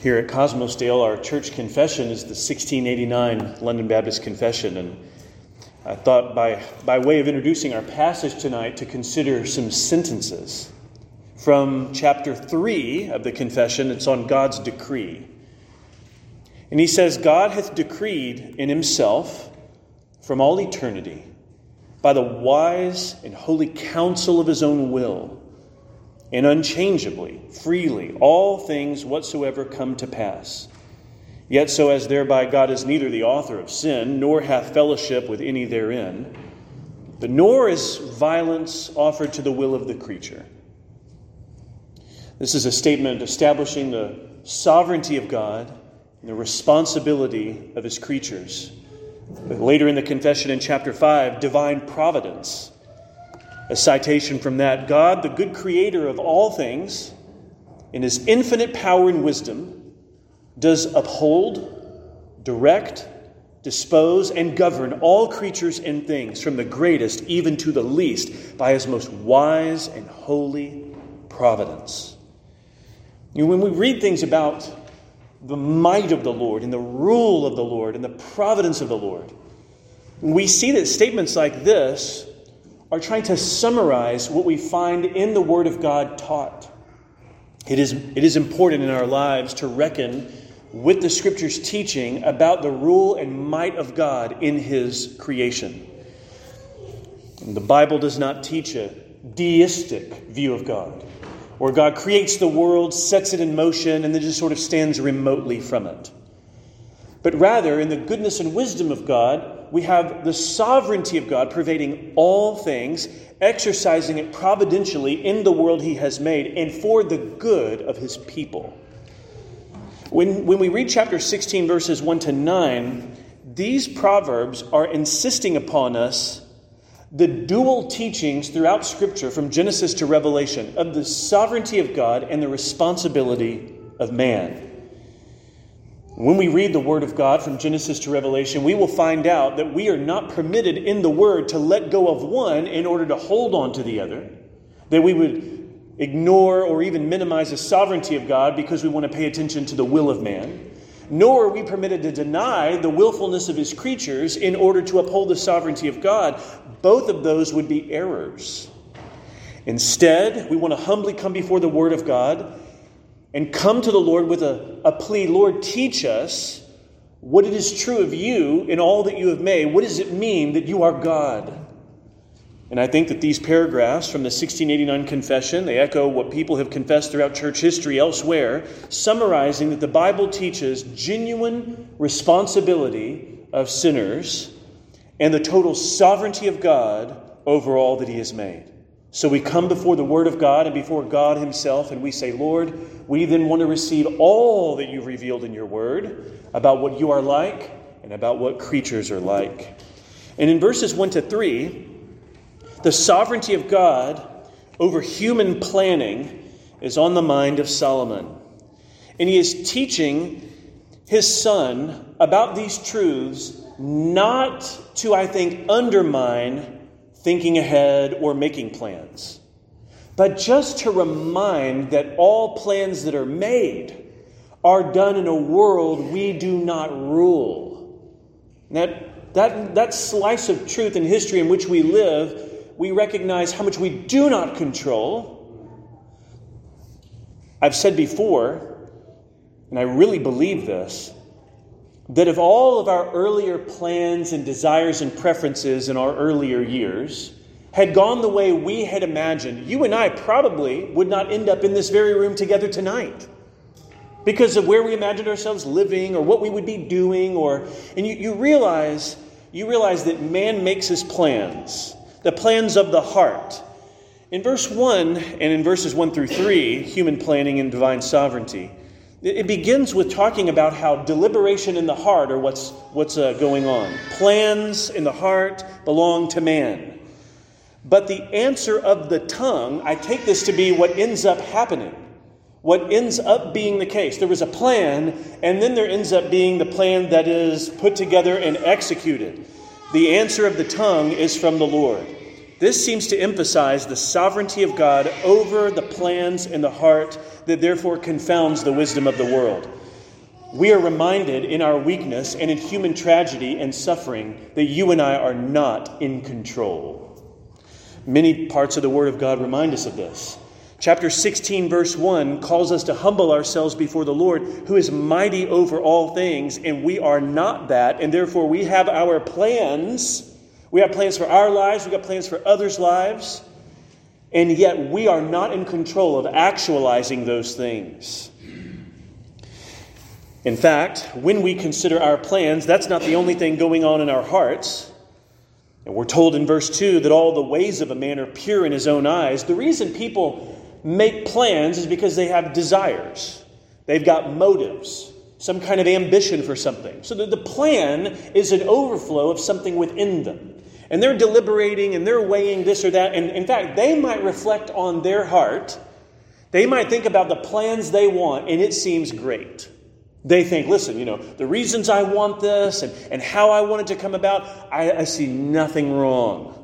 Here at Kosmosdale, our church confession is the 1689 London Baptist Confession. And I thought, by, by way of introducing our passage tonight, to consider some sentences from chapter 3 of the confession. It's on God's decree. And he says, God hath decreed in himself from all eternity, by the wise and holy counsel of his own will and unchangeably, freely, all things whatsoever come to pass. Yet so as thereby God is neither the author of sin, nor hath fellowship with any therein, but nor is violence offered to the will of the creature. This is a statement establishing the sovereignty of God and the responsibility of his creatures. Later in the confession in chapter 5, divine providence a citation from that God, the good creator of all things, in his infinite power and wisdom, does uphold, direct, dispose, and govern all creatures and things, from the greatest even to the least, by his most wise and holy providence. When we read things about the might of the Lord and the rule of the Lord and the providence of the Lord, we see that statements like this are trying to summarize what we find in the Word of God taught. It is, it is important in our lives to reckon with the Scripture's teaching about the rule and might of God in His creation. The Bible does not teach a deistic view of God, where God creates the world, sets it in motion, and then just sort of stands remotely from it. But rather, in the goodness and wisdom of God, we have the sovereignty of God pervading all things, exercising it providentially in the world He has made and for the good of His people. When, when we read chapter 16, verses 1 to 9, these proverbs are insisting upon us the dual teachings throughout Scripture, from Genesis to Revelation, of the sovereignty of God and the responsibility of man. When we read the Word of God from Genesis to Revelation, we will find out that we are not permitted in the Word to let go of one in order to hold on to the other, that we would ignore or even minimize the sovereignty of God because we want to pay attention to the will of man, nor are we permitted to deny the willfulness of His creatures in order to uphold the sovereignty of God. Both of those would be errors. Instead, we want to humbly come before the Word of God and come to the Lord with a, a plea Lord, teach us what it is true of you in all that you have made. What does it mean that you are God? And I think that these paragraphs from the 1689 confession, they echo what people have confessed throughout church history elsewhere, summarizing that the Bible teaches genuine responsibility of sinners and the total sovereignty of God over all that he has made. So we come before the Word of God and before God Himself, and we say, Lord, we then want to receive all that you've revealed in your Word about what you are like and about what creatures are like. And in verses 1 to 3, the sovereignty of God over human planning is on the mind of Solomon. And he is teaching his son about these truths not to, I think, undermine thinking ahead, or making plans, but just to remind that all plans that are made are done in a world we do not rule. That, that, that slice of truth in history in which we live, we recognize how much we do not control. I've said before, and I really believe this, that if all of our earlier plans and desires and preferences in our earlier years had gone the way we had imagined, you and I probably would not end up in this very room together tonight. Because of where we imagined ourselves living or what we would be doing or and you, you realize you realize that man makes his plans the plans of the heart. In verse 1 and in verses 1 through 3 human planning and divine sovereignty it begins with talking about how deliberation in the heart are what's, what's uh, going on. Plans in the heart belong to man. But the answer of the tongue, I take this to be what ends up happening, what ends up being the case. There was a plan, and then there ends up being the plan that is put together and executed. The answer of the tongue is from the Lord. This seems to emphasize the sovereignty of God over the plans in the heart that therefore confounds the wisdom of the world. we are reminded in our weakness and in human tragedy and suffering that you and I are not in control. Many parts of the Word of God remind us of this. Chapter 16, verse 1 calls us to humble ourselves before the Lord, who is mighty over all things, and we are not that, and therefore we have our plans. We have plans for our lives, we got plans for others' lives, and yet we are not in control of actualizing those things. In fact, when we consider our plans, that's not the only thing going on in our hearts. And we're told in verse 2 that all the ways of a man are pure in his own eyes. The reason people make plans is because they have desires, they've got motives, some kind of ambition for something. So the plan is an overflow of something within them. And they're deliberating and they're weighing this or that. And in fact, they might reflect on their heart. They might think about the plans they want, and it seems great. They think, listen, you know, the reasons I want this and, and how I want it to come about, I, I see nothing wrong.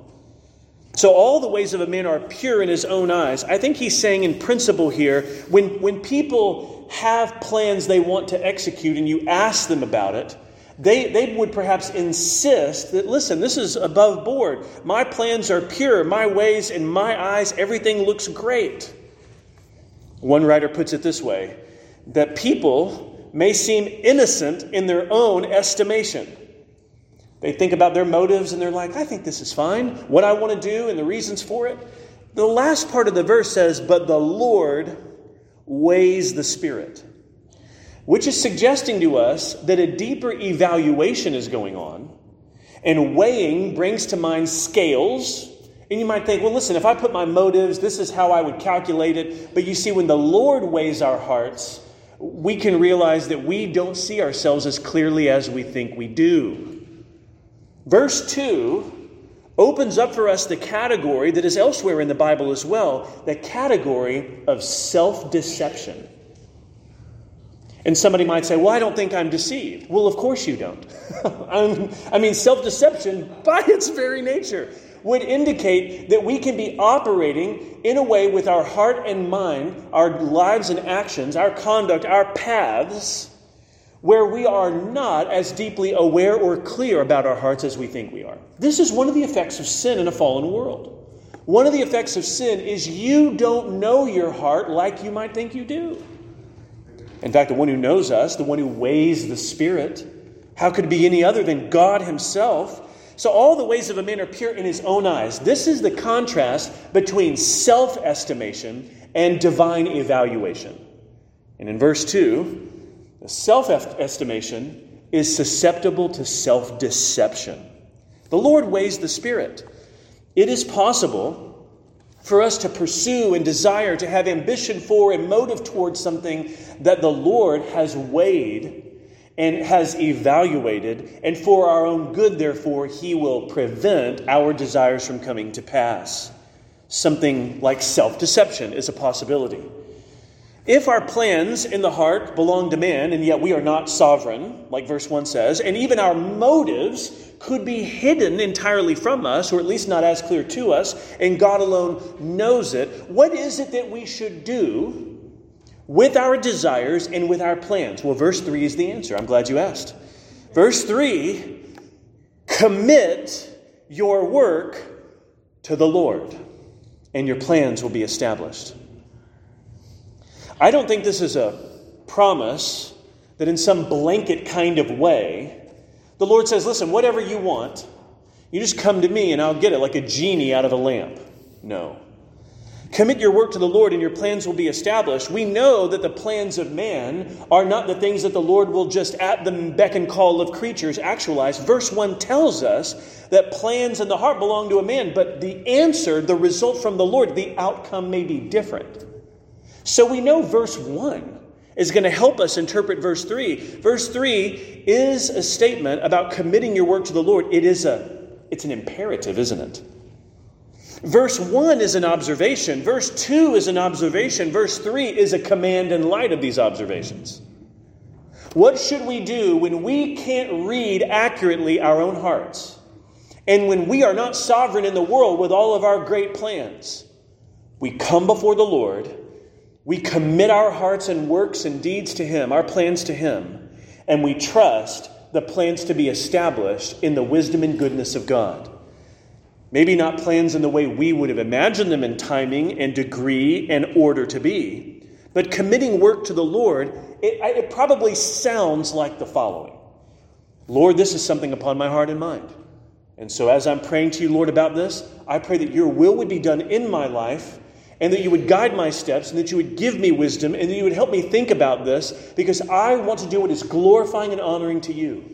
So all the ways of a man are pure in his own eyes. I think he's saying in principle here, when, when people have plans they want to execute and you ask them about it, they, they would perhaps insist that, listen, this is above board. My plans are pure. My ways, in my eyes, everything looks great. One writer puts it this way that people may seem innocent in their own estimation. They think about their motives and they're like, I think this is fine, what I want to do and the reasons for it. The last part of the verse says, But the Lord weighs the Spirit, which is suggesting to us that a deeper evaluation is going on. And weighing brings to mind scales. And you might think, well, listen, if I put my motives, this is how I would calculate it. But you see, when the Lord weighs our hearts, we can realize that we don't see ourselves as clearly as we think we do. Verse 2 opens up for us the category that is elsewhere in the Bible as well the category of self deception. And somebody might say, Well, I don't think I'm deceived. Well, of course you don't. I mean, self deception, by its very nature, would indicate that we can be operating in a way with our heart and mind, our lives and actions, our conduct, our paths, where we are not as deeply aware or clear about our hearts as we think we are. This is one of the effects of sin in a fallen world. One of the effects of sin is you don't know your heart like you might think you do. In fact, the one who knows us, the one who weighs the Spirit, how could it be any other than God Himself? So, all the ways of a man are pure in his own eyes. This is the contrast between self estimation and divine evaluation. And in verse 2, the self estimation is susceptible to self deception. The Lord weighs the Spirit. It is possible for us to pursue and desire to have ambition for and motive towards something that the Lord has weighed and has evaluated, and for our own good, therefore, he will prevent our desires from coming to pass. Something like self deception is a possibility. If our plans in the heart belong to man, and yet we are not sovereign, like verse 1 says, and even our motives could be hidden entirely from us, or at least not as clear to us, and God alone knows it, what is it that we should do with our desires and with our plans? Well, verse 3 is the answer. I'm glad you asked. Verse 3 commit your work to the Lord, and your plans will be established. I don't think this is a promise that in some blanket kind of way, the Lord says, listen, whatever you want, you just come to me and I'll get it like a genie out of a lamp. No. Commit your work to the Lord and your plans will be established. We know that the plans of man are not the things that the Lord will just at the beck and call of creatures actualize. Verse 1 tells us that plans in the heart belong to a man, but the answer, the result from the Lord, the outcome may be different. So we know verse 1 is going to help us interpret verse 3. Verse 3 is a statement about committing your work to the Lord. It is a it's an imperative, isn't it? Verse 1 is an observation. Verse 2 is an observation. Verse 3 is a command in light of these observations. What should we do when we can't read accurately our own hearts? And when we are not sovereign in the world with all of our great plans? We come before the Lord, we commit our hearts and works and deeds to Him, our plans to Him, and we trust the plans to be established in the wisdom and goodness of God. Maybe not plans in the way we would have imagined them in timing and degree and order to be, but committing work to the Lord, it, it probably sounds like the following Lord, this is something upon my heart and mind. And so, as I'm praying to you, Lord, about this, I pray that your will would be done in my life and that you would guide my steps and that you would give me wisdom and that you would help me think about this because I want to do what is glorifying and honoring to you.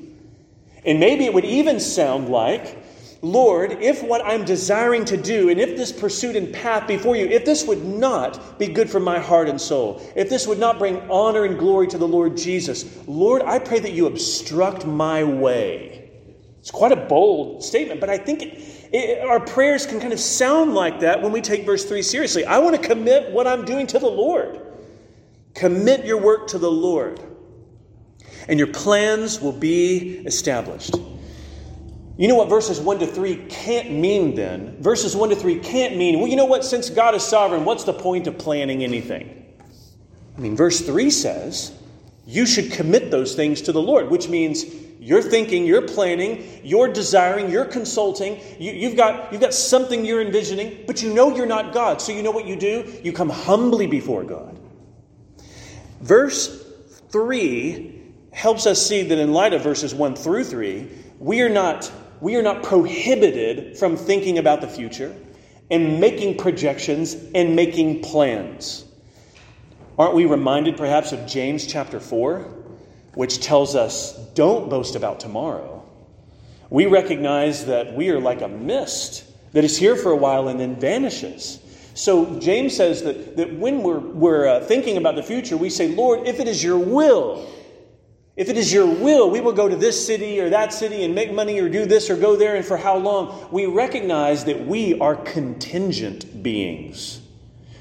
And maybe it would even sound like, Lord, if what I'm desiring to do, and if this pursuit and path before you, if this would not be good for my heart and soul, if this would not bring honor and glory to the Lord Jesus, Lord, I pray that you obstruct my way. It's quite a bold statement, but I think it, it, our prayers can kind of sound like that when we take verse 3 seriously. I want to commit what I'm doing to the Lord. Commit your work to the Lord, and your plans will be established. You know what verses 1 to 3 can't mean then? Verses 1 to 3 can't mean, well, you know what? Since God is sovereign, what's the point of planning anything? I mean, verse 3 says, you should commit those things to the Lord, which means you're thinking, you're planning, you're desiring, you're consulting, you, have got, you've got something you're envisioning, but you know you're not God. So you know what you do? You come humbly before God. Verse 3 helps us see that in light of verses 1 through 3, we are not we are not prohibited from thinking about the future and making projections and making plans. Aren't we reminded perhaps of James chapter 4, which tells us, don't boast about tomorrow? We recognize that we are like a mist that is here for a while and then vanishes. So James says that, that when we're, we're uh, thinking about the future, we say, Lord, if it is your will, if it is your will, we will go to this city or that city and make money or do this or go there and for how long. We recognize that we are contingent beings.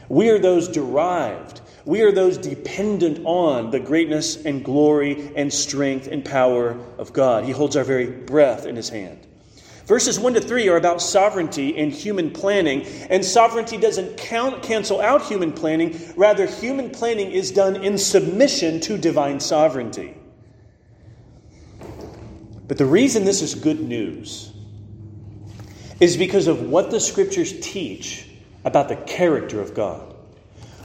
We are those derived. We are those dependent on the greatness and glory and strength and power of God. He holds our very breath in his hand. Verses 1 to 3 are about sovereignty and human planning, and sovereignty doesn't count, cancel out human planning. Rather, human planning is done in submission to divine sovereignty. But the reason this is good news is because of what the scriptures teach about the character of God.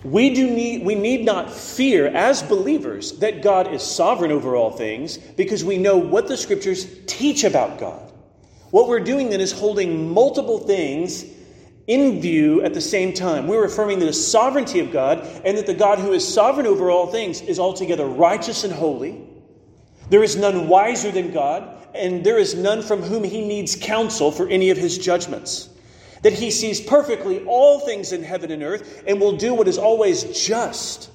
We, do need, we need not fear as believers that God is sovereign over all things because we know what the scriptures teach about God. What we're doing then is holding multiple things in view at the same time. We're affirming the sovereignty of God and that the God who is sovereign over all things is altogether righteous and holy. There is none wiser than God and there is none from whom he needs counsel for any of his judgments. That he sees perfectly all things in heaven and earth and will do what is always just.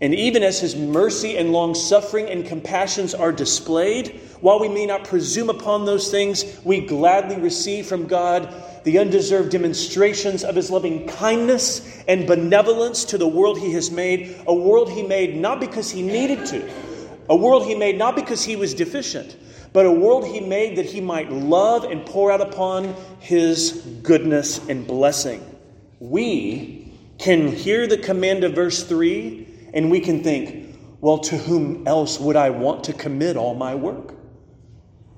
And even as his mercy and long suffering and compassions are displayed, while we may not presume upon those things, we gladly receive from God the undeserved demonstrations of his loving kindness and benevolence to the world he has made, a world he made not because he needed to, a world he made not because he was deficient, but a world he made that he might love and pour out upon his goodness and blessing. We can hear the command of verse 3 and we can think, well, to whom else would I want to commit all my work?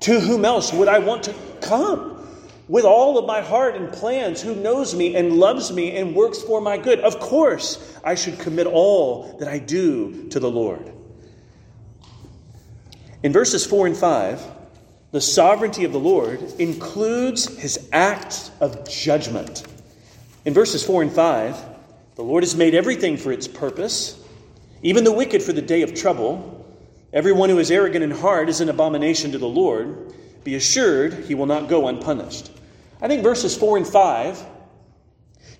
To whom else would I want to come? With all of my heart and plans, who knows me and loves me and works for my good. Of course, I should commit all that I do to the Lord. In verses 4 and 5, the sovereignty of the Lord includes his act of judgment. In verses 4 and 5, the Lord has made everything for its purpose, even the wicked for the day of trouble. Everyone who is arrogant in heart is an abomination to the Lord. Be assured he will not go unpunished. I think verses 4 and 5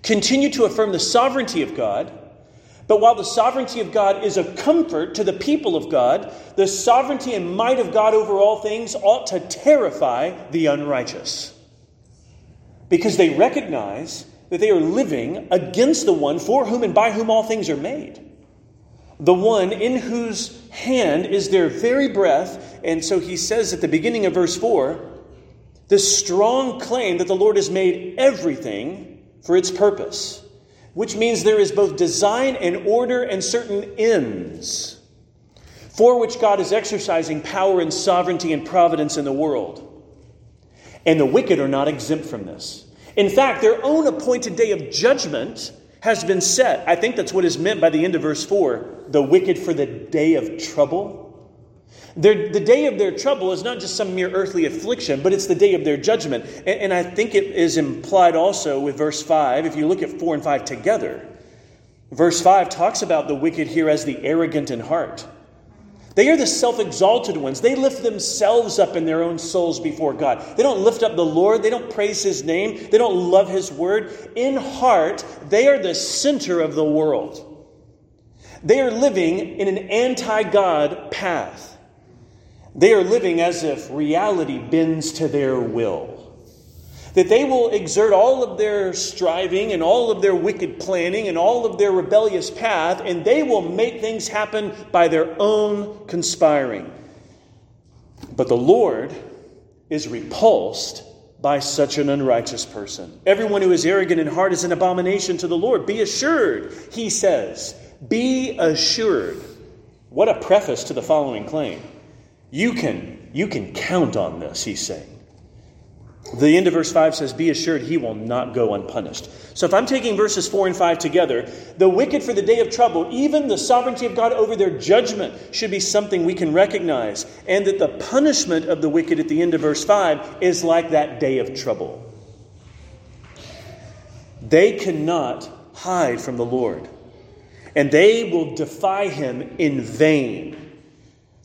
continue to affirm the sovereignty of God but while the sovereignty of God is a comfort to the people of God, the sovereignty and might of God over all things ought to terrify the unrighteous. Because they recognize that they are living against the one for whom and by whom all things are made. The one in whose hand is their very breath. And so he says at the beginning of verse 4 the strong claim that the Lord has made everything for its purpose which means there is both design and order and certain ends. for which God is exercising power and sovereignty and providence in the world. And the wicked are not exempt from this. In fact, their own appointed day of judgment has been set. I think that's what is meant by the end of verse 4 the wicked for the day of trouble. Their, the day of their trouble is not just some mere earthly affliction, but it's the day of their judgment. And, and I think it is implied also with verse 5, if you look at 4 and 5 together. Verse 5 talks about the wicked here as the arrogant in heart. They are the self exalted ones. They lift themselves up in their own souls before God. They don't lift up the Lord. They don't praise His name. They don't love His word. In heart, they are the center of the world. They are living in an anti God path. They are living as if reality bends to their will. That they will exert all of their striving and all of their wicked planning and all of their rebellious path, and they will make things happen by their own conspiring. But the Lord is repulsed by such an unrighteous person. Everyone who is arrogant in heart is an abomination to the Lord. Be assured, he says. Be assured. What a preface to the following claim. You can, you can count on this, he's saying. The end of verse 5 says, Be assured he will not go unpunished. So if I'm taking verses 4 and 5 together, the wicked for the day of trouble, even the sovereignty of God over their judgment, should be something we can recognize. And that the punishment of the wicked at the end of verse 5 is like that day of trouble. They cannot hide from the Lord, and they will defy him in vain.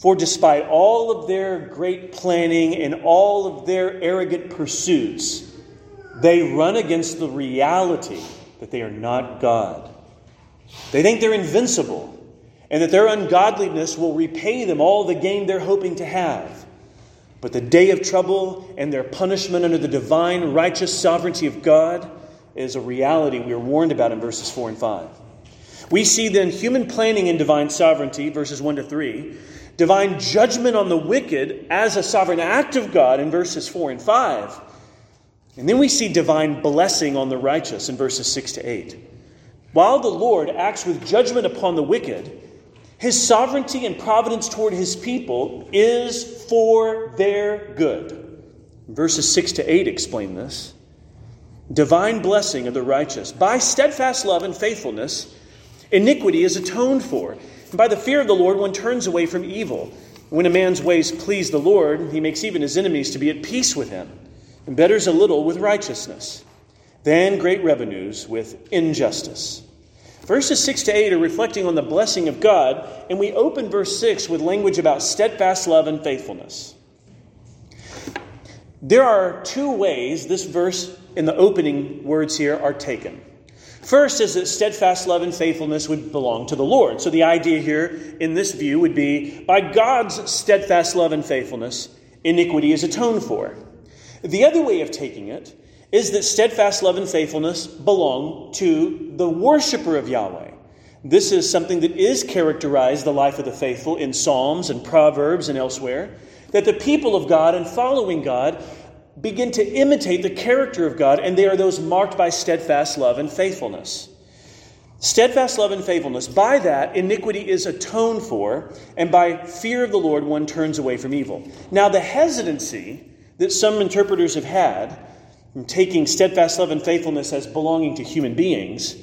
For despite all of their great planning and all of their arrogant pursuits, they run against the reality that they are not God. They think they're invincible and that their ungodliness will repay them all the gain they're hoping to have. But the day of trouble and their punishment under the divine, righteous sovereignty of God is a reality we are warned about in verses 4 and 5. We see then human planning and divine sovereignty, verses 1 to 3, divine judgment on the wicked as a sovereign act of God in verses 4 and 5. And then we see divine blessing on the righteous in verses 6 to 8. While the Lord acts with judgment upon the wicked, his sovereignty and providence toward his people is for their good. Verses 6 to 8 explain this. Divine blessing of the righteous. By steadfast love and faithfulness, iniquity is atoned for and by the fear of the Lord, one turns away from evil. When a man's ways please the Lord, he makes even his enemies to be at peace with him, and betters a little with righteousness, than great revenues with injustice. Verses 6 to 8 are reflecting on the blessing of God, and we open verse 6 with language about steadfast love and faithfulness. There are two ways this verse in the opening words here are taken. First is that steadfast love and faithfulness would belong to the Lord. So the idea here in this view would be by God's steadfast love and faithfulness, iniquity is atoned for. The other way of taking it is that steadfast love and faithfulness belong to the worshiper of Yahweh. This is something that is characterized the life of the faithful in Psalms and Proverbs and elsewhere. That the people of God and following God begin to imitate the character of God, and they are those marked by steadfast love and faithfulness. Steadfast love and faithfulness. By that, iniquity is atoned for, and by fear of the Lord, one turns away from evil. Now, the hesitancy that some interpreters have had in taking steadfast love and faithfulness as belonging to human beings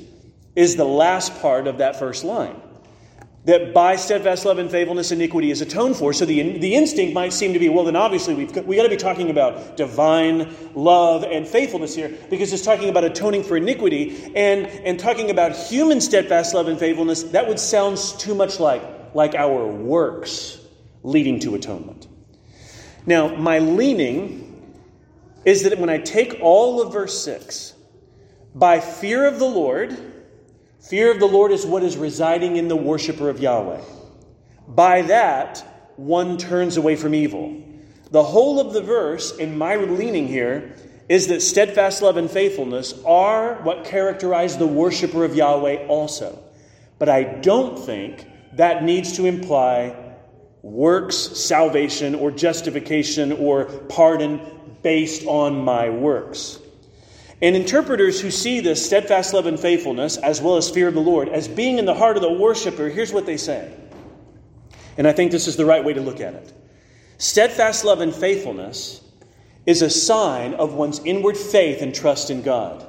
is the last part of that first line that by steadfast love and faithfulness, iniquity is atoned for. So the, the instinct might seem to be, well, then obviously we've got, we got to be talking about divine love and faithfulness here because it's talking about atoning for iniquity and, and talking about human steadfast love and faithfulness. That would sound too much like, like our works leading to atonement. Now, my leaning is that when I take all of verse 6, by fear of the Lord, Fear of the Lord is what is residing in the worshiper of Yahweh. By that, one turns away from evil. The whole of the verse, in my leaning here, is that steadfast love and faithfulness are what characterize the worshiper of Yahweh also. But I don't think that needs to imply works, salvation, or justification, or pardon based on my works. And interpreters who see this steadfast love and faithfulness, as well as fear of the Lord, as being in the heart of the worshiper, here's what they say And I think this is the right way to look at it. Steadfast love and faithfulness is a sign of one's inward faith and trust in God.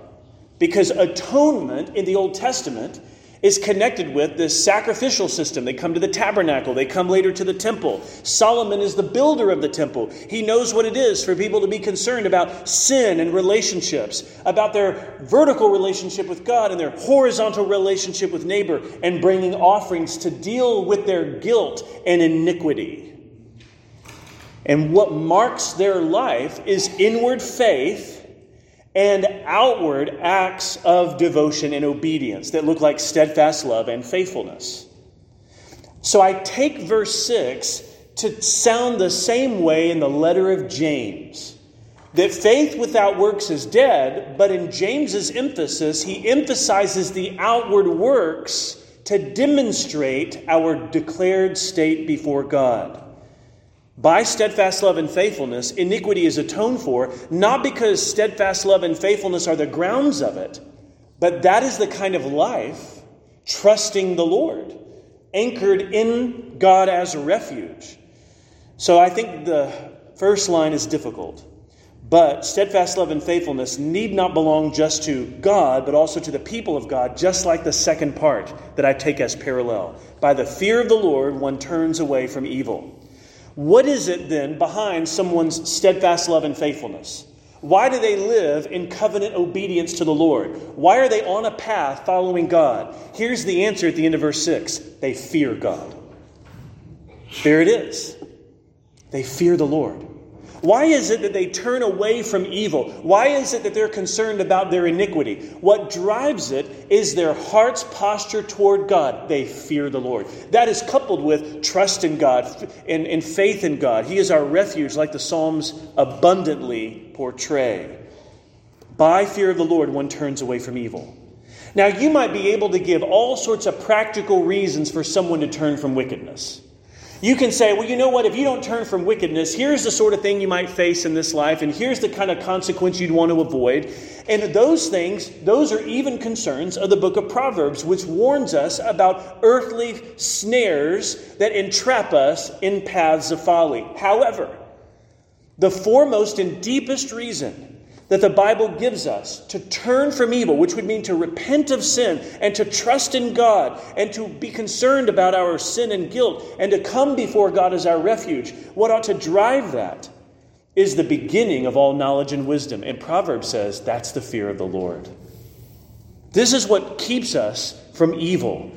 Because atonement in the Old Testament is connected with this sacrificial system. They come to the tabernacle, they come later to the temple. Solomon is the builder of the temple. He knows what it is for people to be concerned about sin and relationships, about their vertical relationship with God and their horizontal relationship with neighbor, and bringing offerings to deal with their guilt and iniquity. And what marks their life is inward faith and outward acts of devotion and obedience that look like steadfast love and faithfulness. So I take verse 6 to sound the same way in the letter of James that faith without works is dead, but in James's emphasis, he emphasizes the outward works to demonstrate our declared state before God. By steadfast love and faithfulness, iniquity is atoned for, not because steadfast love and faithfulness are the grounds of it, but that is the kind of life trusting the Lord, anchored in God as a refuge. So I think the first line is difficult. But steadfast love and faithfulness need not belong just to God, but also to the people of God, just like the second part that I take as parallel. By the fear of the Lord, one turns away from evil. What is it then behind someone's steadfast love and faithfulness? Why do they live in covenant obedience to the Lord? Why are they on a path following God? Here's the answer at the end of verse 6 they fear God. There it is. They fear the Lord. Why is it that they turn away from evil? Why is it that they're concerned about their iniquity? What drives it is their heart's posture toward God. They fear the Lord. That is coupled with trust in God and, and faith in God. He is our refuge, like the Psalms abundantly portray. By fear of the Lord, one turns away from evil. Now, you might be able to give all sorts of practical reasons for someone to turn from wickedness. You can say, well, you know what? If you don't turn from wickedness, here's the sort of thing you might face in this life, and here's the kind of consequence you'd want to avoid. And those things, those are even concerns of the book of Proverbs, which warns us about earthly snares that entrap us in paths of folly. However, the foremost and deepest reason that the Bible gives us to turn from evil, which would mean to repent of sin and to trust in God and to be concerned about our sin and guilt and to come before God as our refuge, what ought to drive that is the beginning of all knowledge and wisdom. And Proverbs says that's the fear of the Lord. This is what keeps us from evil.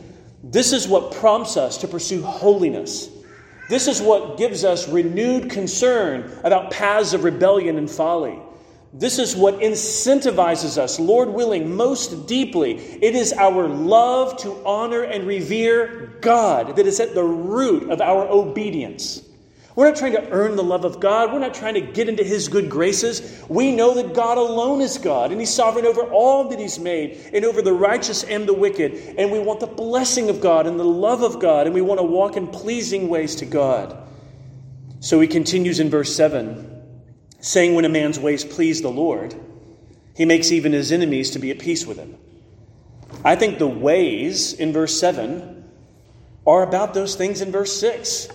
This is what prompts us to pursue holiness. This is what gives us renewed concern about paths of rebellion and folly. This is what incentivizes us, Lord willing, most deeply. It is our love to honor and revere God that is at the root of our obedience. We're not trying to earn the love of God. We're not trying to get into His good graces. We know that God alone is God, and He's sovereign over all that He's made, and over the righteous and the wicked. And we want the blessing of God and the love of God, and we want to walk in pleasing ways to God. So He continues in verse 7 saying, When a man's ways please the Lord, he makes even his enemies to be at peace with him. I think the ways in verse 7 are about those things in verse 6.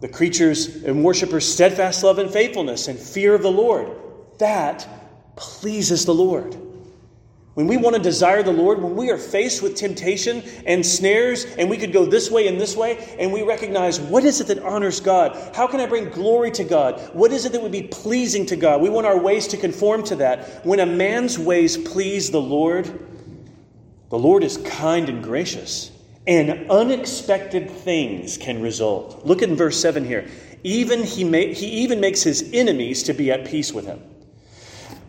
The creatures and worshippers' steadfast love and faithfulness and fear of the Lord. That pleases the Lord. When we want to desire the Lord, when we are faced with temptation and snares, and we could go this way and this way, and we recognize what is it that honors God? How can I bring glory to God? What is it that would be pleasing to God? We want our ways to conform to that. When a man's ways please the Lord, the Lord is kind and gracious, and unexpected things can result. Look at verse 7 here. Even he, may, he even makes his enemies to be at peace with him.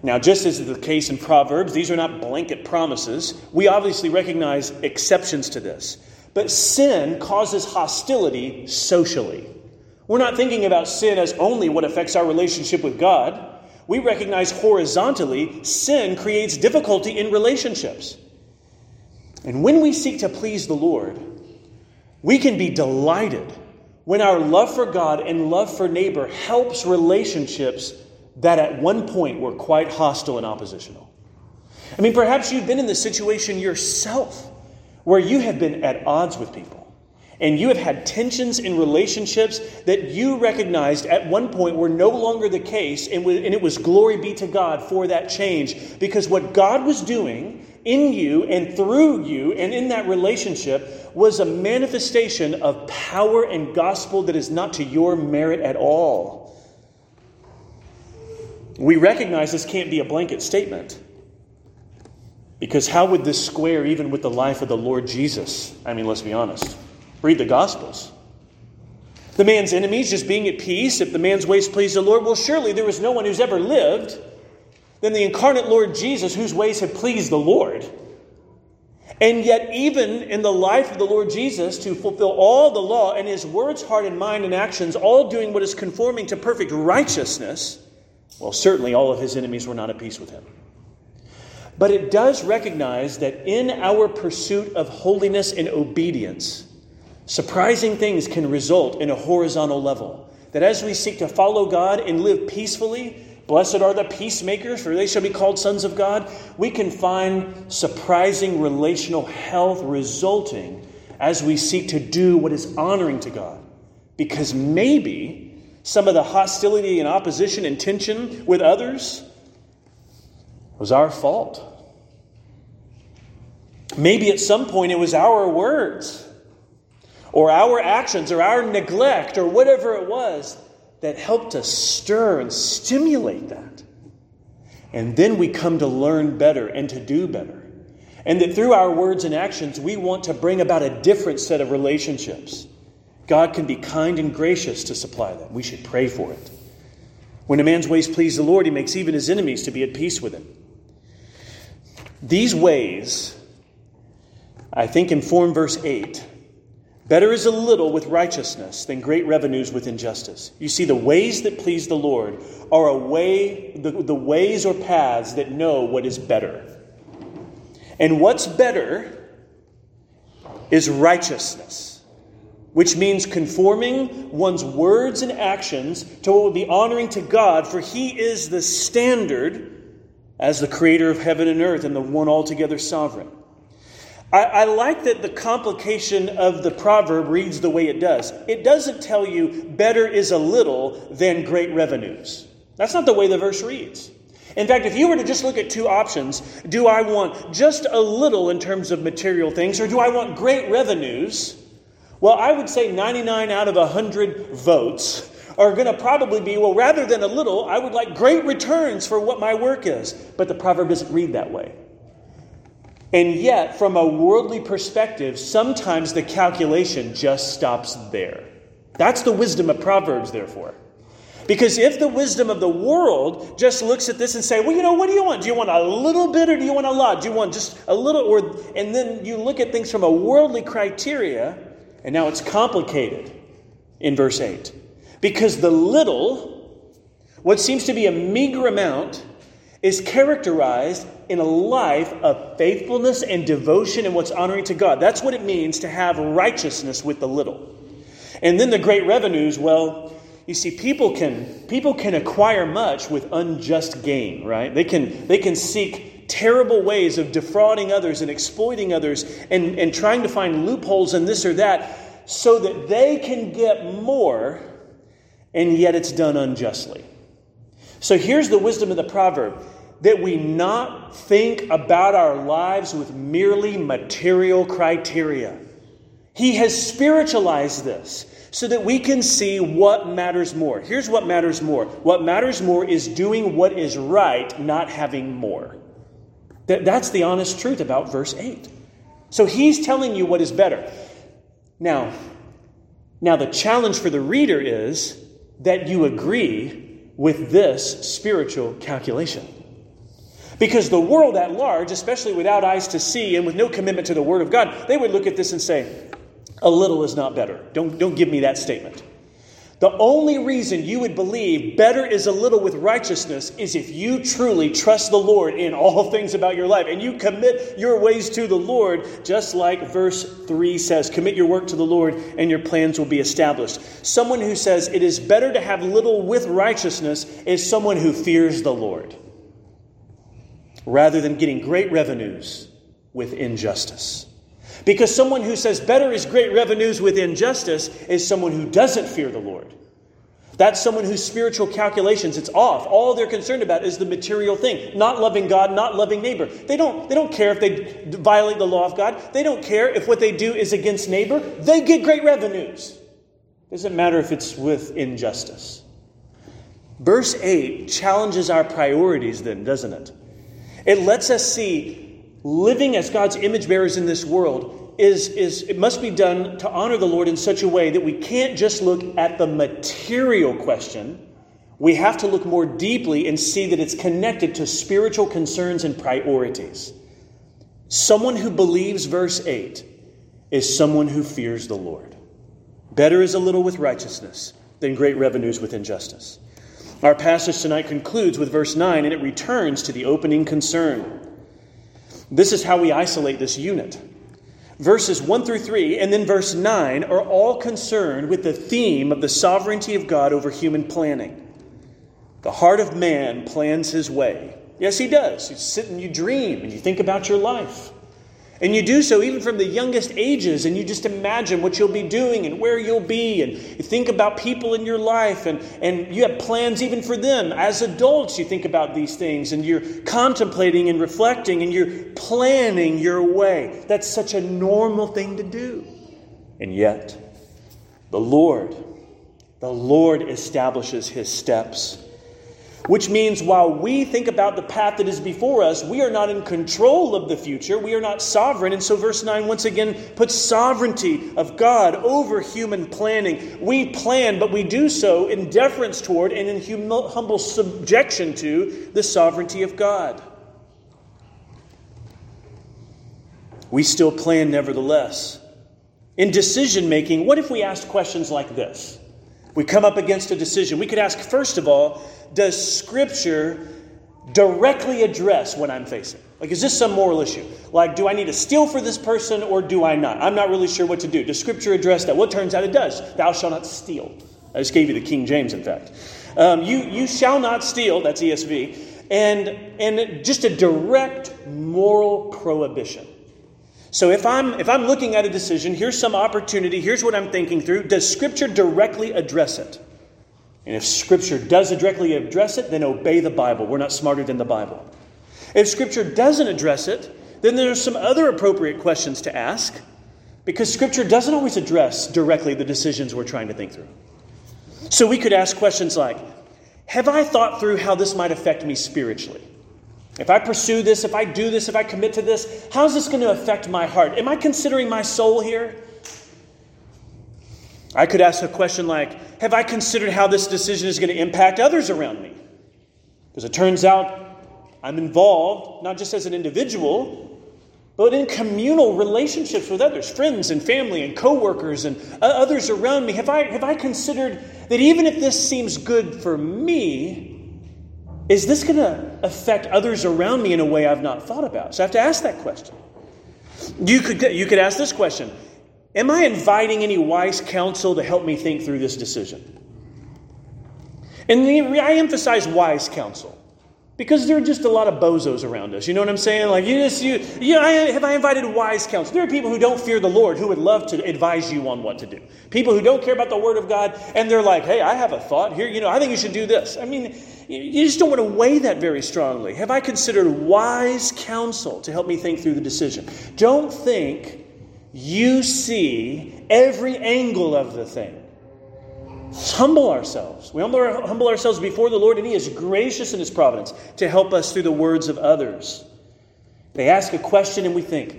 Now, just as is the case in Proverbs, these are not blanket promises. We obviously recognize exceptions to this. But sin causes hostility socially. We're not thinking about sin as only what affects our relationship with God. We recognize horizontally, sin creates difficulty in relationships. And when we seek to please the Lord, we can be delighted when our love for God and love for neighbor helps relationships that at one point were quite hostile and oppositional. I mean, perhaps you've been in the situation yourself where you have been at odds with people and you have had tensions in relationships that you recognized at one point were no longer the case, and it was glory be to God for that change. Because what God was doing in you and through you and in that relationship was a manifestation of power and gospel that is not to your merit at all. We recognize this can't be a blanket statement. Because how would this square even with the life of the Lord Jesus? I mean, let's be honest. Read the Gospels. The man's enemies just being at peace, if the man's ways please the Lord, well, surely there was no one who's ever lived than the incarnate Lord Jesus whose ways have pleased the Lord. And yet, even in the life of the Lord Jesus, to fulfill all the law and his words, heart, and mind and actions, all doing what is conforming to perfect righteousness, well, certainly all of his enemies were not at peace with him. But it does recognize that in our pursuit of holiness and obedience, Surprising things can result in a horizontal level. That as we seek to follow God and live peacefully, blessed are the peacemakers, for they shall be called sons of God, we can find surprising relational health resulting as we seek to do what is honoring to God. Because maybe some of the hostility and opposition and tension with others was our fault. Maybe at some point it was our words or our actions or our neglect or whatever it was that helped us stir and stimulate that. And then we come to learn better and to do better. And that through our words and actions, we want to bring about a different set of relationships. God can be kind and gracious to supply them. We should pray for it. When a man's ways please the Lord, he makes even his enemies to be at peace with him. These ways, I think, inform verse 8 Better is a little with righteousness than great revenues with injustice. You see, the ways that please the Lord are a way, the, the ways or paths that know what is better. And what's better is righteousness, which means conforming one's words and actions to what would be honoring to God, for He is the standard as the creator of heaven and earth and the one altogether sovereign. I, I, like that the complication of the proverb reads the way it does. It doesn't tell you better is a little than great revenues. That's not the way the verse reads. In fact, if you were to just look at two options, do I want just a little in terms of material things, or do I want great revenues? Well, I would say 99 out of 100 votes are going to probably be, well, rather than a little, I would like great returns for what my work is. But the proverb doesn't read that way. And yet, from a worldly perspective, sometimes the calculation just stops there. That's the wisdom of Proverbs, therefore. Because if the wisdom of the world just looks at this and say, well, you know, what do you want? Do you want a little bit or do you want a lot? Do you want just a little or and then you look at things from a worldly criteria, and now it's complicated in verse 8. Because the little, what seems to be a meager amount, is characterized in a life of faithfulness and devotion and what's honoring to God. That's what it means to have righteousness with the little. And then the great revenues, well, you see, people can people can acquire much with unjust gain, right? They can they can seek terrible ways of defrauding others and exploiting others and, and trying to find loopholes in this or that so that they can get more, and yet it's done unjustly. So here's the wisdom of the proverb that we not think about our lives with merely material criteria. He has spiritualized this so that we can see what matters more. Here's what matters more what matters more is doing what is right, not having more. That's the honest truth about verse 8. So he's telling you what is better. Now, now the challenge for the reader is that you agree with this spiritual calculation. Because the world at large, especially without eyes to see and with no commitment to the Word of God, they would look at this and say, a little is not better. Don't, don't give me that statement. The only reason you would believe better is a little with righteousness is if you truly trust the Lord in all things about your life and you commit your ways to the Lord, just like verse 3 says commit your work to the Lord and your plans will be established. Someone who says it is better to have little with righteousness is someone who fears the Lord rather than getting great revenues with injustice. Because someone who says better is great revenues with injustice is someone who doesn't fear the Lord. That's someone whose spiritual calculations, it's off. All they're concerned about is the material thing, not loving God, not loving neighbor. They don't, they don't care if they violate the law of God. They don't care if what they do is against neighbor. They get great revenues. Doesn't matter if it's with injustice. Verse 8 challenges our priorities, then, doesn't it? It lets us see living as God's image bearers in this world is, is it must be done to honor the Lord in such a way that we can't just look at the material question. We have to look more deeply and see that it's connected to spiritual concerns and priorities. Someone who believes verse 8 is someone who fears the Lord. Better is a little with righteousness than great revenues with injustice. Our passage tonight concludes with verse 9 and it returns to the opening concern. This is how we isolate this unit. Verses 1 through 3 and then verse 9 are all concerned with the theme of the sovereignty of God over human planning. The heart of man plans his way. Yes, he does. You sit and you dream and you think about your life. And you do so even from the youngest ages, and you just imagine what you'll be doing and where you'll be, and you think about people in your life, and, and you have plans even for them. As adults, you think about these things, and you're contemplating and reflecting, and you're planning your way. That's such a normal thing to do. And yet, the Lord, the Lord establishes his steps. Which means while we think about the path that is before us, we are not in control of the future. We are not sovereign. And so, verse 9 once again puts sovereignty of God over human planning. We plan, but we do so in deference toward and in humble subjection to the sovereignty of God. We still plan, nevertheless. In decision making, what if we asked questions like this? We come up against a decision. We could ask, first of all, does Scripture directly address what I'm facing? Like, is this some moral issue? Like, do I need to steal for this person or do I not? I'm not really sure what to do. Does Scripture address that? Well, it turns out it does. Thou shalt not steal. I just gave you the King James, in fact. Um, you, you shall not steal, that's ESV, and, and just a direct moral prohibition. So if I'm if I'm looking at a decision, here's some opportunity, here's what I'm thinking through. Does Scripture directly address it? And if Scripture does directly address it, then obey the Bible. We're not smarter than the Bible. If Scripture doesn't address it, then there's some other appropriate questions to ask because Scripture doesn't always address directly the decisions we're trying to think through. So we could ask questions like Have I thought through how this might affect me spiritually? If I pursue this, if I do this, if I commit to this, how's this going to affect my heart? Am I considering my soul here? I could ask a question like Have I considered how this decision is going to impact others around me? Because it turns out I'm involved, not just as an individual, but in communal relationships with others, friends and family and coworkers and uh, others around me. Have I, have I considered that even if this seems good for me, is this going to affect others around me in a way I've not thought about? So I have to ask that question. You could, you could ask this question Am I inviting any wise counsel to help me think through this decision? And I emphasize wise counsel because there are just a lot of bozos around us. You know what I'm saying? Like, you just, you, you know, I, have I invited wise counsel? There are people who don't fear the Lord who would love to advise you on what to do. People who don't care about the Word of God and they're like, hey, I have a thought here. You know, I think you should do this. I mean, you just don't want to weigh that very strongly. Have I considered wise counsel to help me think through the decision? Don't think you see every angle of the thing. Humble ourselves. We humble, humble ourselves before the Lord, and He is gracious in His providence to help us through the words of others. They ask a question, and we think,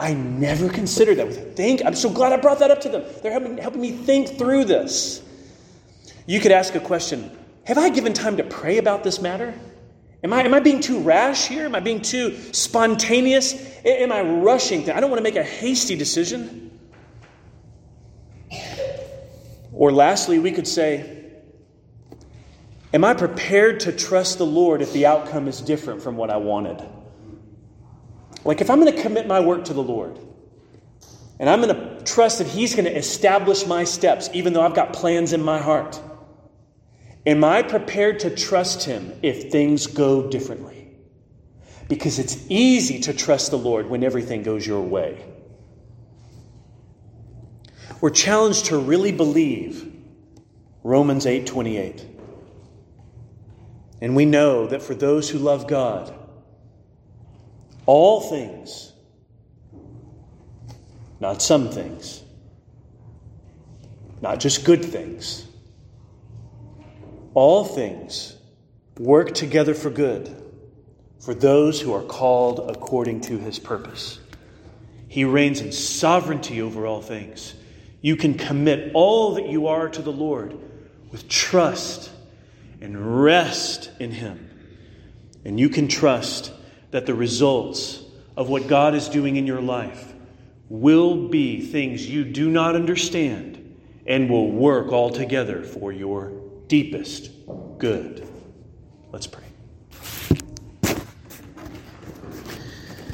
I never considered that. We think, I'm so glad I brought that up to them. They're helping, helping me think through this. You could ask a question Have I given time to pray about this matter? Am I, am I being too rash here? Am I being too spontaneous? Am I rushing? I don't want to make a hasty decision. Or lastly, we could say, Am I prepared to trust the Lord if the outcome is different from what I wanted? Like, if I'm going to commit my work to the Lord, and I'm going to trust that He's going to establish my steps, even though I've got plans in my heart. Am I prepared to trust Him if things go differently? Because it's easy to trust the Lord when everything goes your way. We're challenged to really believe Romans 8:28. And we know that for those who love God, all things, not some things, not just good things, all things work together for good for those who are called according to his purpose. He reigns in sovereignty over all things. You can commit all that you are to the Lord with trust and rest in him. And you can trust that the results of what God is doing in your life will be things you do not understand and will work all together for your deepest good. Let's pray.